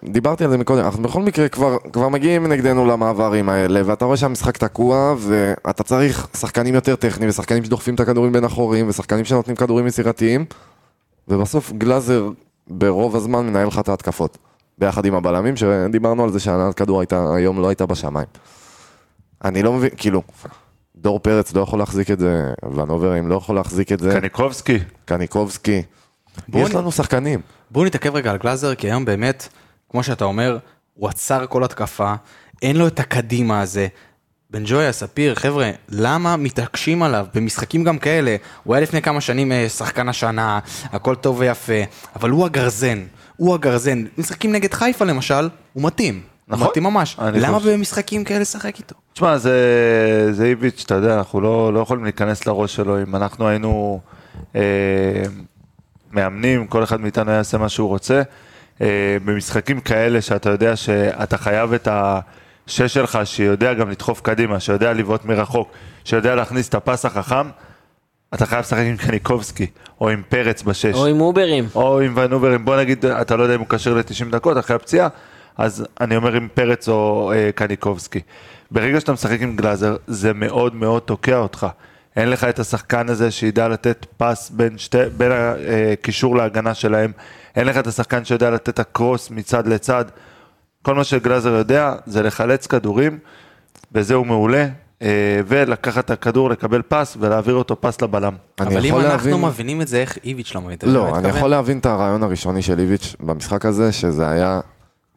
דיברתי על זה מקודם, אנחנו בכל מקרה כבר, כבר מגיעים נגדנו למעברים האלה, ואתה רואה שהמשחק תקוע, ואתה צריך שחקנים יותר טכניים, ושחקנים שדוחפים את הכדורים בין החורים, ושחקנים שנותנים כדורים יצירתיים, ובסוף גלאזר ברוב הזמן מנהל לך את ההתקפות. ביחד עם הבלמים, שדיברנו על זה שהנעת כדור הייתה, היום לא הייתה בשמיים. אני לא מבין, כאילו, דור פרץ לא יכול להחזיק את זה, ונוברים לא יכול להחזיק את זה, קניקובסקי, קניקובסקי. יש נ- לנו שחקנים. בואו נתעכב רגע על גלאזר, כי היום באמת, כמו שאתה אומר, הוא עצר כל התקפה, אין לו את הקדימה הזה. בן ג'ויה, ספיר, חבר'ה, למה מתעקשים עליו במשחקים גם כאלה? הוא היה לפני כמה שנים אה, שחקן השנה, הכל טוב ויפה, אבל הוא הגרזן, הוא הגרזן. משחקים נגד חיפה למשל, הוא מתאים. נכון. מתאים ממש. למה חושב- במשחקים כאלה לשחק איתו? תשמע, זה, זה איביץ', אתה יודע, אנחנו לא, לא יכולים להיכנס לראש שלו. אם אנחנו היינו אה, מאמנים, כל אחד מאיתנו היה עושה מה שהוא רוצה. אה, במשחקים כאלה שאתה יודע שאתה חייב את השש שלך, שיודע גם לדחוף קדימה, שיודע לבעוט מרחוק, שיודע להכניס את הפס החכם, אתה חייב לשחק עם קניקובסקי, או עם פרץ בשש. או עם אוברים. או עם ונוברים, בוא נגיד, אתה לא יודע אם הוא כשיר ל-90 דקות אחרי הפציעה, אז אני אומר עם פרץ או אה, קניקובסקי. ברגע שאתה משחק עם גלאזר, זה מאוד מאוד תוקע אותך. אין לך את השחקן הזה שידע לתת פס בין, שתי, בין הקישור להגנה שלהם, אין לך את השחקן שיודע לתת את הקרוס מצד לצד. כל מה שגלאזר יודע זה לחלץ כדורים, וזה הוא מעולה, אה, ולקחת את הכדור, לקבל פס ולהעביר אותו פס לבלם. אבל אם יכול אנחנו להבין... מבינים את זה, איך איביץ' לא מבין את זה? לא, אני? יכול להבין את הרעיון הראשוני של איביץ' במשחק הזה, שזה היה...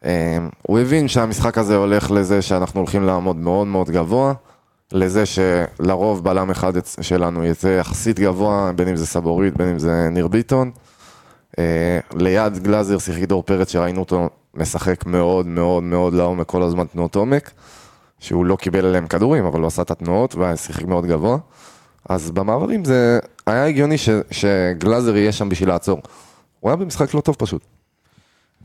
אה, הוא הבין שהמשחק הזה הולך לזה שאנחנו הולכים לעמוד מאוד מאוד גבוה, לזה שלרוב בלם אחד שלנו יצא יחסית גבוה, בין אם זה סבורית, בין אם זה ניר ביטון. אה, ליד גלאזר שיחק דור פרץ שראינו אותו משחק מאוד מאוד מאוד לעומק כל הזמן תנועות עומק, שהוא לא קיבל עליהם כדורים, אבל הוא עשה את התנועות ושיחק מאוד גבוה. אז במעברים זה היה הגיוני ש, שגלאזר יהיה שם בשביל לעצור. הוא היה במשחק לא טוב פשוט.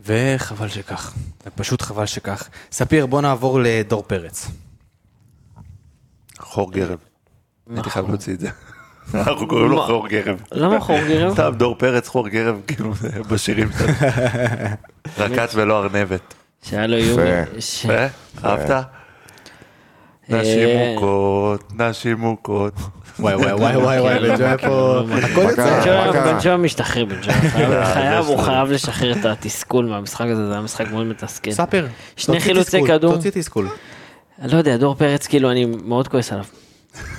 וחבל שכך, פשוט חבל שכך. ספיר, בוא נעבור לדור פרץ. חור גרב. הייתי חייב להוציא את זה. אנחנו קוראים לו? חור גרב. למה חור גרב? סתם דור פרץ חור גרב, כאילו, זה בשירים שלנו. רקט ולא ארנבת. שהיה לו איום. יפה. אהבת? נשים מוכות, נשים מוכות. וואי וואי וואי וואי וואי, בן ג'וי פה, הכל. קרה? בן ג'וי- משתחרר, בן ג'וי חייב- אה, חייב, הוא. חייב לשחרר את התסכול מהמשחק הזה, זה היה משחק מאוד מתסכל. ספיר, שני תוציא חילוצי כדור. תוציא תסכול. לא יודע, דור פרץ, כאילו, אני מאוד כועס עליו.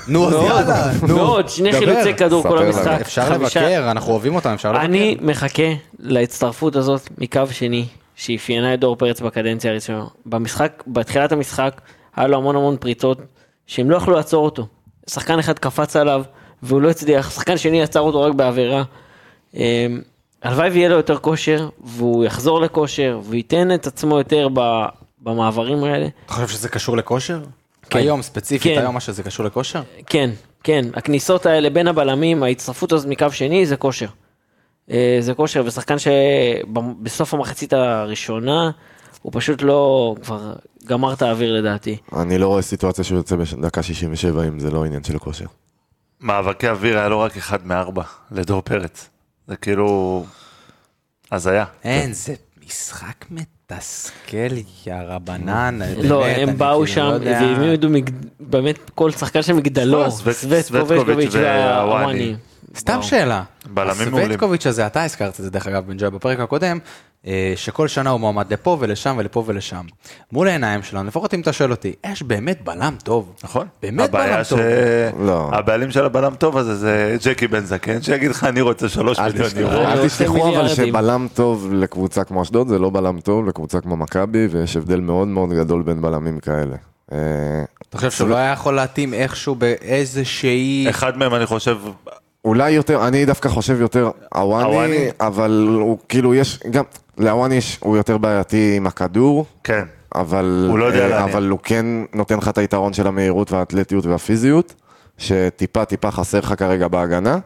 נו, אז יאללה, נו. מאוד, שני דבר. חילוצי כדור כל ספר. המשחק. אפשר לבקר, אנחנו אוהבים אותם, אפשר לבקר. אני מחכה להצטרפות הזאת מקו שני, שאפיינה את דור פרץ בקדנציה הראשונה. במשחק, בתחילת המשחק, היה לו המון המון פריצות, שהם לא יכלו לעצור אותו. שחקן אחד קפץ עליו, והוא לא הצליח, שחקן שני עצר אותו רק בעבירה. אמ, הלוואי ויהיה לו יותר כושר, והוא יחזור לכושר, וייתן את עצמו יותר במעברים האלה. אתה חושב שזה קשור לכושר? כן. היום, ספציפית, כן. היום מה שזה קשור לכושר? כן, כן, הכניסות האלה בין הבלמים, ההצטרפות הזאת מקו שני זה כושר. אה, זה כושר, ושחקן שבסוף המחצית הראשונה, הוא פשוט לא, כבר גמר את האוויר לדעתי. אני לא רואה סיטואציה שהוא יוצא בדקה 67 אם זה לא עניין של כושר. מאבקי אוויר היה לו רק אחד מארבע לדור פרץ. זה כאילו... הזיה. אין, זה משחק מתסכל, יא רבנן. לא, הם באו כאילו שם לא יודע. והעמידו באמת כל שחקן שם מגדלו, סבט- סבטקוביץ' סבטקוביץ' והוואני. סתם. שאלה. בלמים מעולים. הסווטקוביץ' הזה, אתה הזכרת את זה דרך אגב בן ג'וי בפרק הקודם, אה, שכל שנה הוא מועמד לפה ולשם ולפה ולשם. מול העיניים שלנו, לפחות אם אתה שואל אותי, יש באמת בלם טוב. נכון. באמת בלם ש... טוב. לא. הבעלים של הבלם טוב הזה זה ג'קי בן זקן, שיגיד לך אני רוצה שלוש מיליון יורו. אל עושה תשכחו אבל. שבלם טוב לקבוצה כמו אשדוד זה לא בלם טוב לקבוצה כמו מכבי ויש הבדל מאוד מאוד גדול בין בלמים כאלה. אה, אתה חושב שהוא לא היה יכול להתאים איכשהו באיזושהי... אחד מהם אני חושב, אולי יותר, אני דווקא חושב יותר? הוואני, אבל הוא כאילו יש, גם, להוואני יש, הוא יותר בעייתי עם הכדור, כן. אבל, הוא לא יודע אה. אבל הוא כן נותן לך את היתרון של המהירות והאתלטיות והפיזיות, שטיפה טיפה חסר לך כרגע בהגנה.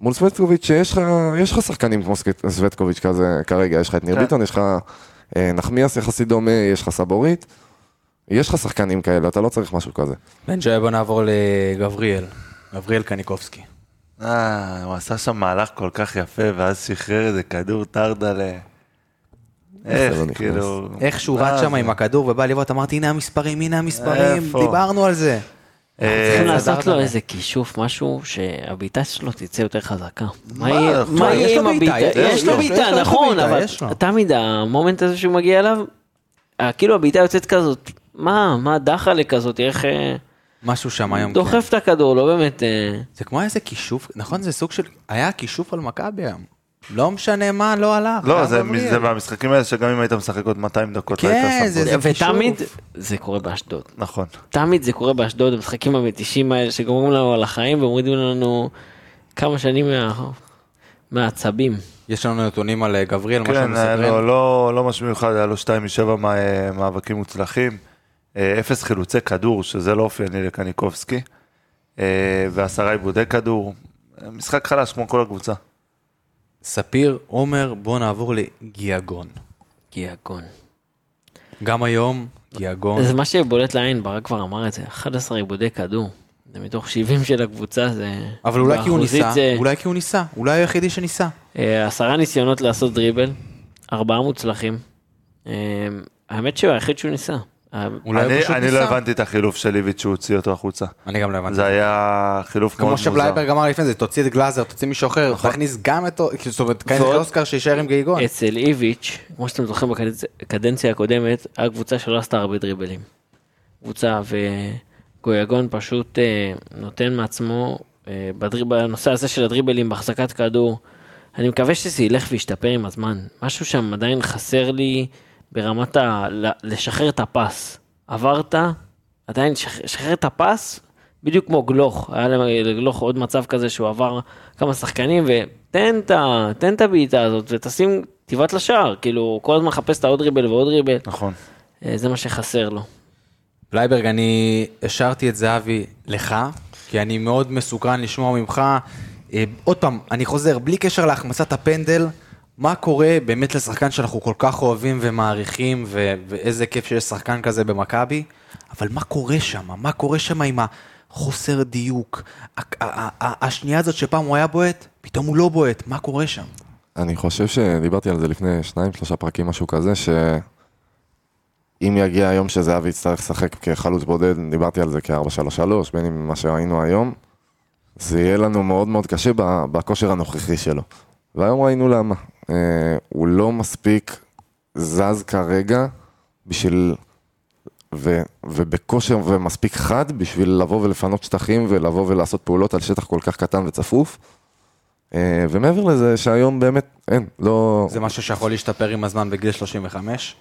מול סווטקוביץ' שיש לך, יש לך שחקנים כמו סווטקוביץ' כזה כרגע, יש לך את ניר כן. ביטון, יש לך אה, נחמיאס יחסית דומה, יש לך סבורית, יש לך שחקנים כאלה, אתה לא צריך משהו כזה. בן ג'וי בוא נעבור לגבריאל. גבריאל קניקובסקי. אה, הוא עשה שם מהלך כל כך יפה, ואז שחרר איזה כדור טרדה ל... איך, לא. כאילו... איך שהוא רץ שם? עם הכדור ובא לבעוט, אמרתי הנה המספרים, הנה המספרים? דיברנו על זה. אה, צריכים זה לעשות. לו איזה כישוף, משהו שהבעיטה שלו תצא יותר חזקה. מה יהיה עם בעיטה, הבעיטה? יש לו, בעיטה, נכון, אבל. תמיד המומנט הזה שהוא מגיע אליו, אה, כאילו הבעיטה יוצאת כזאת, מה, מה דחלה כזאת, איך אה, משהו שם היום. כן. דוחף את הכדור, לא באמת... אה, זה כמו איזה כישוף, נכון? זה סוג של, היה כישוף על מכבי היום. לא משנה מה, לא הלך. לא, זה מהמשחקים האלה שגם אם היית משחק עוד 200 דקות, לא כן, היית שם זה- גול. זה ותמיד כישוף. זה קורה באשדוד. נכון. תמיד זה קורה באשדוד, המשחקים המתישים האלה שגומרים לנו על החיים ומורידים לנו כמה שנים מה- מהעצבים. יש לנו נתונים על אה, גבריאל, משהו כן, היה מסקרן. לו לא לא משהו מיוחד, היה לו 2 מ-7 מאבקים מוצלחים, אה, אפס חילוצי כדור, שזה לא אופייני לקניקובסקי, אה, ועשרה עיבודי כדור, אה, משחק חלש כמו כל הקבוצה. ספיר, עומר, בוא נעבור לגיאגון. גיאגון. גם היום, גיאגון. זה מה שבולט לעין, ברק כבר אמר את זה, 11 עיבודי כדור. זה מתוך 70 של הקבוצה, זה... אבל אולי כי הוא ניסה, זה- אולי כי הוא ניסה, אולי היחידי שניסה. אה, עשרה ניסיונות לעשות דריבל, ארבעה מוצלחים. אה, האמת שהוא היחיד שהוא ניסה. אולי הוא אני פשוט אני לא. הבנתי את החילוף של איביץ' שהוא הוציא אותו החוצה. אני גם לא הבנתי. זה היה חילוף מאוד כמו מוזר. שבלייברג אמר לפני זה, תוציא את גלאזר, תוציא מישהו אחר, נכון. תכניס גם את... זאת אומרת, כנראה אוסקר שיישאר עם גיגון. אצל איביץ', כמו שאתם זוכרים בקדנציה הקודמת, היה קבוצה שלא עשתה הרבה דריבלים. קבוצה וגויגון פשוט אה, נותן מעצמו אה, בנושא הזה של הדריבלים בהחזקת כדור. אני מקווה שזה ילך וישתפר עם הזמן. משהו שם עדיין חסר לי ברמת ה... לשחרר את הפס. עברת, עדיין שח- שחרר את הפס בדיוק כמו גלוך, היה לגלוך עוד מצב כזה שהוא עבר כמה שחקנים ותן את ה- תן את הבעיטה הזאת ותשים, תבעט לשער, כאילו כל הזמן מחפש את העוד ריבל ועוד ריבל, נכון. אה, זה מה שחסר לו. בלייברג, אני השארתי את זהבי לך, כי אני מאוד מסוקרן לשמוע ממך. אה, עוד פעם, אני חוזר, בלי קשר להחמצת הפנדל, מה קורה באמת לשחקן שאנחנו כל כך אוהבים ומעריכים, ו- ואיזה כיף שיש שחקן כזה במכבי, אבל מה קורה שם? מה קורה שם עם החוסר דיוק? השנייה הזאת שפעם הוא היה בועט, פתאום הוא לא בועט, מה קורה שם? אני חושב שדיברתי על זה לפני שניים, שלושה פרקים, משהו כזה, שאם יגיע היום שזהבי יצטרך לשחק כחלוץ בודד, דיברתי על זה כ-4-3-3, בין אם מה שראינו היום, זה יהיה לנו מאוד מאוד קשה בכושר הנוכחי שלו. והיום ראינו למה. אה, הוא לא מספיק זז כרגע בשביל... ו, ובכושר ומספיק חד בשביל לבוא ולפנות שטחים ולבוא ולעשות פעולות על שטח כל כך קטן וצפוף. אה, ומעבר לזה שהיום באמת אין, לא... זה משהו שיכול להשתפר עם הזמן בגיל 35?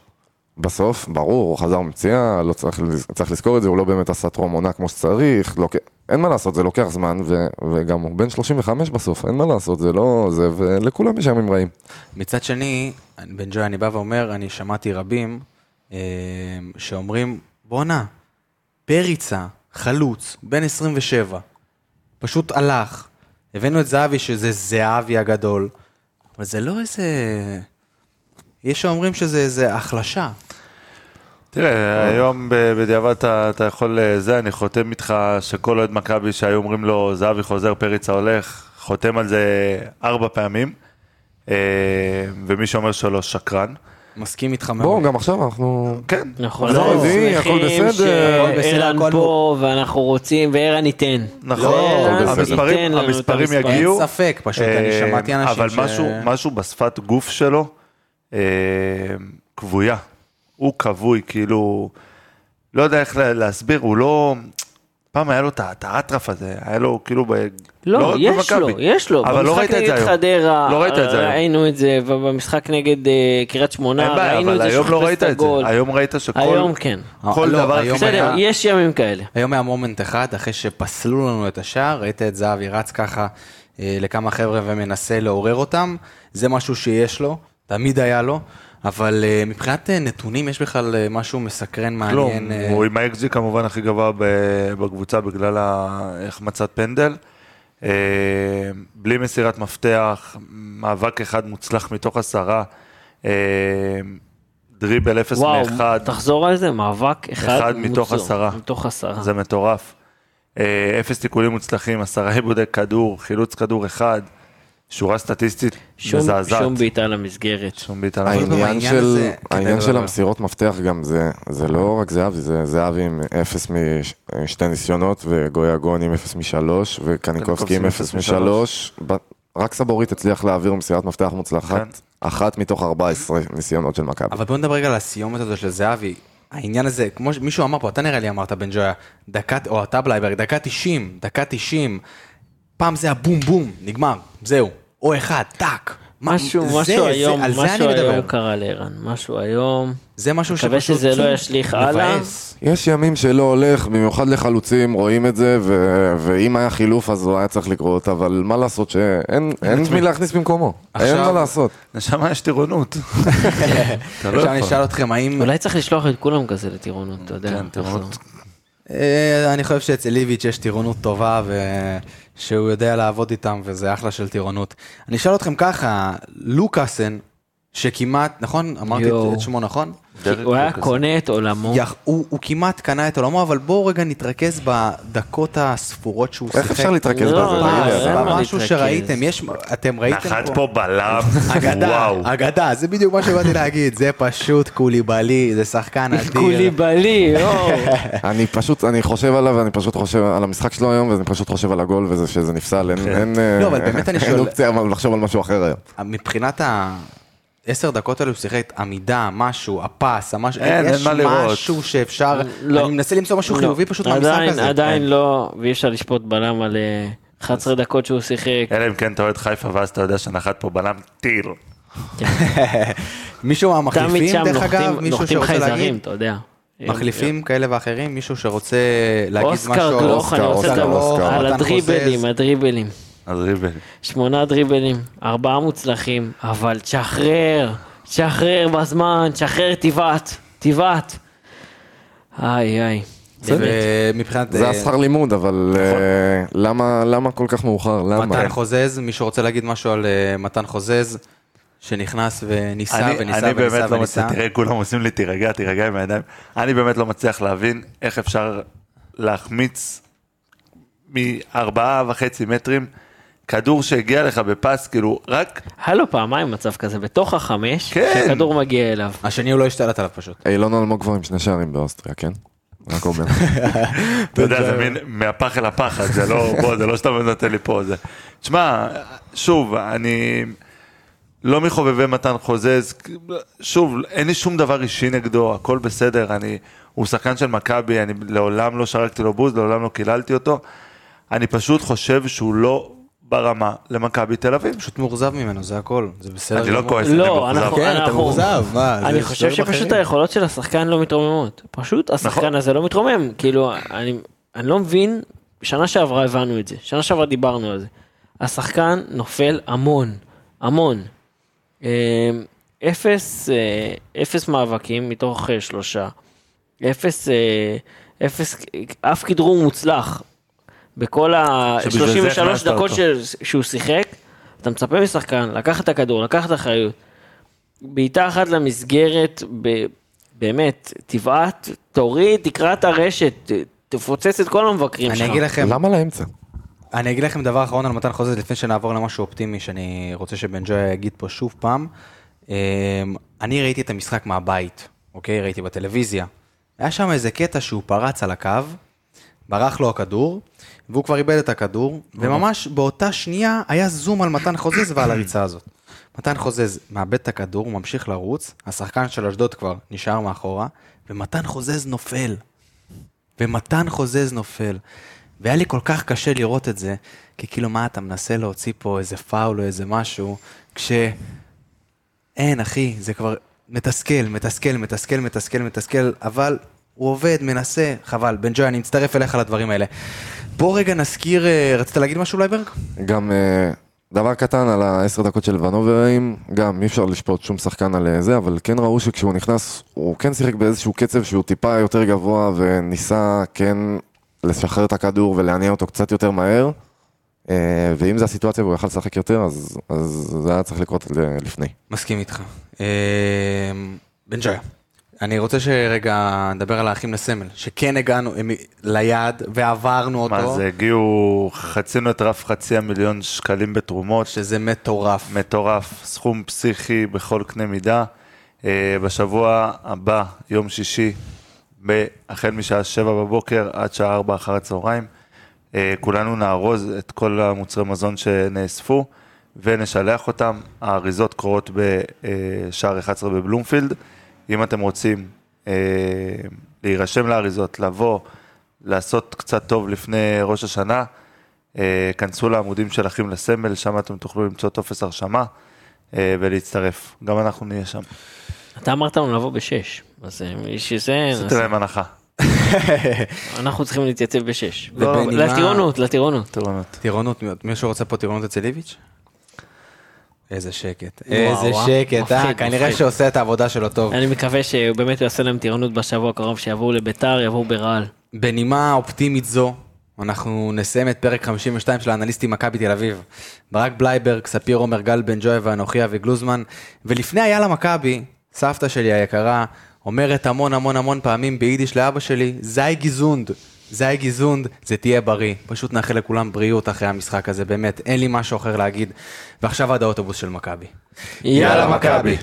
בסוף, ברור, הוא חזר מפציעה, לא צריך, צריך לזכור את זה, הוא לא באמת עשה טרום עונה כמו שצריך, לוק... אין מה לעשות, זה לוקח זמן, ו... וגם הוא בן 35 בסוף, אין מה לעשות, זה לא זה, ולכולם יש ימים רעים. מצד שני, בן ג'וי, אני בא ואומר, אני שמעתי רבים אה, שאומרים, בואנה, פריצה, חלוץ, בן 27, פשוט הלך. הבאנו את זהבי, שזה זהבי הגדול, אבל זה לא איזה... יש שאומרים שזה איזה החלשה. תראה, היום בדיעבד אתה, אתה יכול, אה, זה, אני חותם איתך שכל אוהד מכבי שהיו אומרים לו, זהבי חוזר, פריצה הולך, חותם על זה ארבע פעמים, אה, ומי שאומר שלא, שקרן. מסכים איתך מאוד. בואו, גם עכשיו אנחנו... כן, נכון, לא, אנחנו שמחים שערן הכל פה ואנחנו רוצים וערן ייתן. נכון, וערן המספרים. יגיעו. אין ספק, פשוט אני אה, שמעתי אנשים אבל ש- משהו, משהו בשפת גוף שלו, כבויה. הוא כבוי, כאילו, לא יודע איך לה- להסביר, הוא לא... פעם היה לו את את האטרף הזה, היה לו כאילו ב... לא, רק יש לו, במכבי. יש לו. אבל לא במשחק ראית את נגד זה היום. חדרה, לא ראית את זה היום. ראינו את זה, ובמשחק נגד אה, קריית שמונה, אין בעיה, ראינו את אבל זה היום לא ראית את זה. הגול. היום ראית שכל... היום כן. כל לא, דבר... היום בסדר, היה- יש ימים כאלה. היום היה מומנט אחד, אחרי שפסלו לנו את השער, ראית את זהבי רץ ככה אה, לכמה חבר'ה ומנסה לעורר אותם, זה משהו שיש לו, תמיד היה לו, אבל אה, מבחינת אה, נתונים יש בכלל אה, משהו מסקרן, כלום, מעניין. אה, הוא עם האקזי כמובן הכי גבוה בקבוצה בגלל ההחמצת פנדל. בלי מסירת מפתח, מאבק אחד מוצלח מתוך עשרה, דריבל אפס וואו, מאחד, תחזור על זה, מאבק אחד אחד מתוך מוצלח. עשרה. מתוך עשרה. זה מטורף. אפס תיקולים מוצלחים, עשרה עיבודי כדור, חילוץ כדור אחד, שורה סטטיסטית שום- מזעזעת. שום בעיטה למסגרת. שום בעיטה למסגרת. העניין של, הזה- כן, העניין של. המסירות מפתח גם זה, זה לא רק זהבי, זה זהבי עם אפס משתי ניסיונות, וגויה גון עם אפס משלוש, וקניקובסקי עם אפס משלוש. ב- רק סבוריט הצליח להעביר מסירת מפתח כן. מוצלחת, אחת מתוך 14 ניסיונות של מכבי. אבל בוא נדבר רגע על הסיומת הזו של זהבי. העניין הזה, כמו שמישהו אמר פה, אתה נראה לי אמרת בן ג'ויה, דקה, או אתה בלייברג, דקה 90, דקה 90, פעם זה הבום בום, נגמר, זהו, או אחד, טאק. מה- משהו, זה- משהו זה- היום, זה משהו. היום קרה לערן, משהו היום. זה משהו מקווה שפשוט שזה לא ישליך הלאה. יש ימים שלא הולך, במיוחד לחלוצים, רואים את זה, ו- ואם היה חילוף אז הוא היה צריך לקרות, אבל מה לעשות שאין אין מי להכניס במקומו. אין עכשיו- מה לעשות. נשמה יש טירונות. אתה לא עכשיו אני. אשאל אתכם, האם... אולי צריך לשלוח את כולם כזה לטירונות, אתה יודע. כן, טירונות. אה, אני חושב שאצל ליביץ' יש טירונות טובה ושהוא יודע לעבוד איתם וזה אחלה של טירונות. אני אשאל אתכם ככה, לוקאסן, שכמעט, נכון? אמרתי את שמו נכון? הוא היה. קונה את עולמו. הוא הוא כמעט קנה את עולמו, אבל בואו רגע נתרכז בדקות הספורות שהוא שיחק. איך אפשר להתרכז לא, בזה? לא, אין משהו. שראיתם, יש, אתם ראיתם נחת פה בלם, אגדה, וואו. אגדה, זה בדיוק מה שבאתי להגיד, זה פשוט קוליבאלי, זה שחקן אדיר. קוליבאלי, יואו. אני פשוט, אני חושב עליו, אני פשוט חושב על המשחק שלו היום, ואני פשוט חושב על הגול וזה שזה נפסל, אין, אין, לא, אבל באמת אני אין שואל- אופציה אבל לחשוב על משהו אחר היום. מבחינת העשר דקות האלו הוא שיחק, עמידה, משהו, הפס, המשהו, אין, אין יש מה לראות. משהו שאפשר, לא. אני מנסה למצוא משהו לא. חיובי פשוט עדיין, הזה. עדיין לא, ואי אפשר לשפוט בלם על אה, 11 דקות שהוא שיחק. אלא אם כן אתה אוהד חיפה ואז אתה יודע שנחת פה בלם טיל. מישהו תמיד מהמחליפים, דרך אגב, נוחתים מישהו נוחתים שרוצה חייזרים, להגיד? אתה יודע. מחליפים כאלה ואחרים, מישהו שרוצה להגיד משהו. אוסקר גלוך, אני רוצה לדבר. על הדריבלים. הדריבלים. אז ריבל. שמונה דריבלים, ארבעה מוצלחים, אבל תשחרר, תשחרר בזמן, תשחרר תבעט, תבעט. איי איי. ומבחינת... זה אה, השכר לימוד, אבל אה, למה למה כל כך מאוחר? למה? מתן חוזז, מישהו רוצה להגיד משהו על אה, מתן חוזז, שנכנס וניסה אני, וניסה אני וניסה באמת לא וניסה. מצליח, תראה, כולם עושים לי תירגע, תירגע עם הידיים. אני באמת לא מצליח להבין איך אפשר להחמיץ מארבעה וחצי מטרים כדור שהגיע לך בפס, כאילו, רק, היה לו פעמיים מצב כזה, בתוך החמש, כן. שהכדור מגיע אליו. השני הוא לא השתלט עליו פשוט. אילון אלמוג כבר עם שני שערים באוסטריה, כן? רק אומר. אתה יודע, זה מין מהפח אל הפחד, זה לא, בוא, זה לא שאתה נותן לי פה, זה. תשמע, שוב, אני לא מחובבי מתן חוזז, שוב, אין לי שום דבר אישי נגדו, הכל בסדר, אני, הוא שחקן של מכבי, אני לעולם לא שרקתי לו בוז, לעולם לא קיללתי אותו, אני פשוט חושב שהוא לא ברמה למכבי תל אביב. פשוט מאוכזב ממנו, זה הכל. זה בסדר. אני לא. כועס, אני לא, מאוכזב. אנחנו, כן, אתה אנחנו, מאוכזב, מה? אני חושב שפשוט בחיים. היכולות של השחקן לא מתרוממות. פשוט השחקן נכון. הזה לא מתרומם. כאילו, אני, אני לא מבין, שנה שעברה הבנו את זה, שנה שעברה דיברנו על זה. השחקן נופל המון, המון. אה, אפס, אה, אפס מאבקים מתוך אה, שלושה. אפס, אה, אפס, אף כדרור מוצלח. בכל שבשביל זה ה-33 הכנסת דקות. ש- שהוא שיחק, אתה מצפה משחקן לקחת את הכדור, לקחת אחריות. בעיטה אחת למסגרת, ב- באמת, תבעט, תוריד, תקרע את הרשת, תפוצץ את כל המבקרים שלך. אני אגיד לכם, למה לאמצע? אני אגיד לכם דבר אחרון על מתן חוזז לפני שנעבור למשהו אופטימי שאני רוצה שבן ג'וי יגיד פה שוב פעם. אמ, אני ראיתי את המשחק מהבית, אוקיי? ראיתי בטלוויזיה. היה שם איזה קטע שהוא פרץ על הקו, ברח לו הכדור, והוא כבר איבד את הכדור, וממש באותה שנייה היה זום על מתן חוזז ועל הריצה הזאת. מתן חוזז מאבד את הכדור, הוא ממשיך לרוץ, השחקן של אשדוד כבר נשאר מאחורה, ומתן חוזז נופל. ומתן חוזז נופל. והיה לי כל כך קשה לראות את זה, כי כאילו מה, אתה מנסה להוציא פה איזה פאול או איזה משהו, כש... אין, אחי, זה כבר מתסכל, מתסכל, מתסכל, מתסכל, מתסכל, אבל הוא עובד, מנסה, חבל. בן ג'וי, אני מצטרף אליך לדברים האלה. בוא רגע נזכיר, אה, רצית להגיד משהו בלייברג? גם אה, דבר קטן על העשר דקות של ונוברים, גם אי אפשר לשפוט שום שחקן על אה, זה, אבל כן ראו שכשהוא נכנס, הוא כן שיחק באיזשהו קצב שהוא טיפה יותר גבוה, וניסה כן לשחרר את הכדור ולהניע אותו קצת יותר מהר. ואם זו הסיטואציה והוא יכל לשחק יותר, אז, אז זה היה צריך לקרות לפני. מסכים איתך. בן ג'וי, אני רוצה שרגע נדבר על האחים לסמל, שכן הגענו ליעד ועברנו אותו, מה זה, הגיעו, חצינו את רף חצי המיליון שקלים בתרומות. שזה מטורף. מטורף, סכום פסיכי בכל קנה מידה. אה, בשבוע הבא, יום שישי, החל משעה שבע בבוקר עד שעה ארבע אחר הצהריים, אה, כולנו נארוז את כל המוצרי מזון שנאספו ונשלח אותם. האריזות קורות בשער 11 בבלומפילד. אם אתם רוצים אה, להירשם לאריזות, לבוא, לעשות קצת טוב לפני ראש השנה, אה, כנסו לעמודים של אחים לסמל, שם אתם תוכלו למצוא טופס הרשמה אה, ולהצטרף. גם אנחנו נהיה שם. אתה אמרת לנו לבוא בשש, אז אה, בשביל זה עשיתי להם הנחה. אנחנו צריכים להתייצב בשש. לא, לטירונות, לטירונות. טירונות. טירונות, מישהו רוצה פה טירונות אצל איביץ'? איזה שקט, איזה. שקט, אה, כנראה. שעושה את העבודה שלו טוב. אני מקווה שבאמת הוא יעשה להם טירונות בשבוע הקרוב, שיבואו לביתר, יבואו ברעל. בנימה אופטימית זו, אנחנו נסיים את פרק 52 של האנליסטים מכבי תל אביב. ברק בלייברג, ספיר עומר גל בן ג'וי ואנוכי אבי גלוזמן. ולפני איילה מכבי, סבתא שלי היקרה, אומרת המון המון המון פעמים ביידיש לאבא שלי, זיי געזונט, זיי געזונט, זה תהיה בריא. פשוט נאחל לכולם בריאות אחרי המשחק הזה, באמת, אין לי משהו אחר להגיד. ועכשיו עד האוטובוס של מכבי. יאללה, מכבי.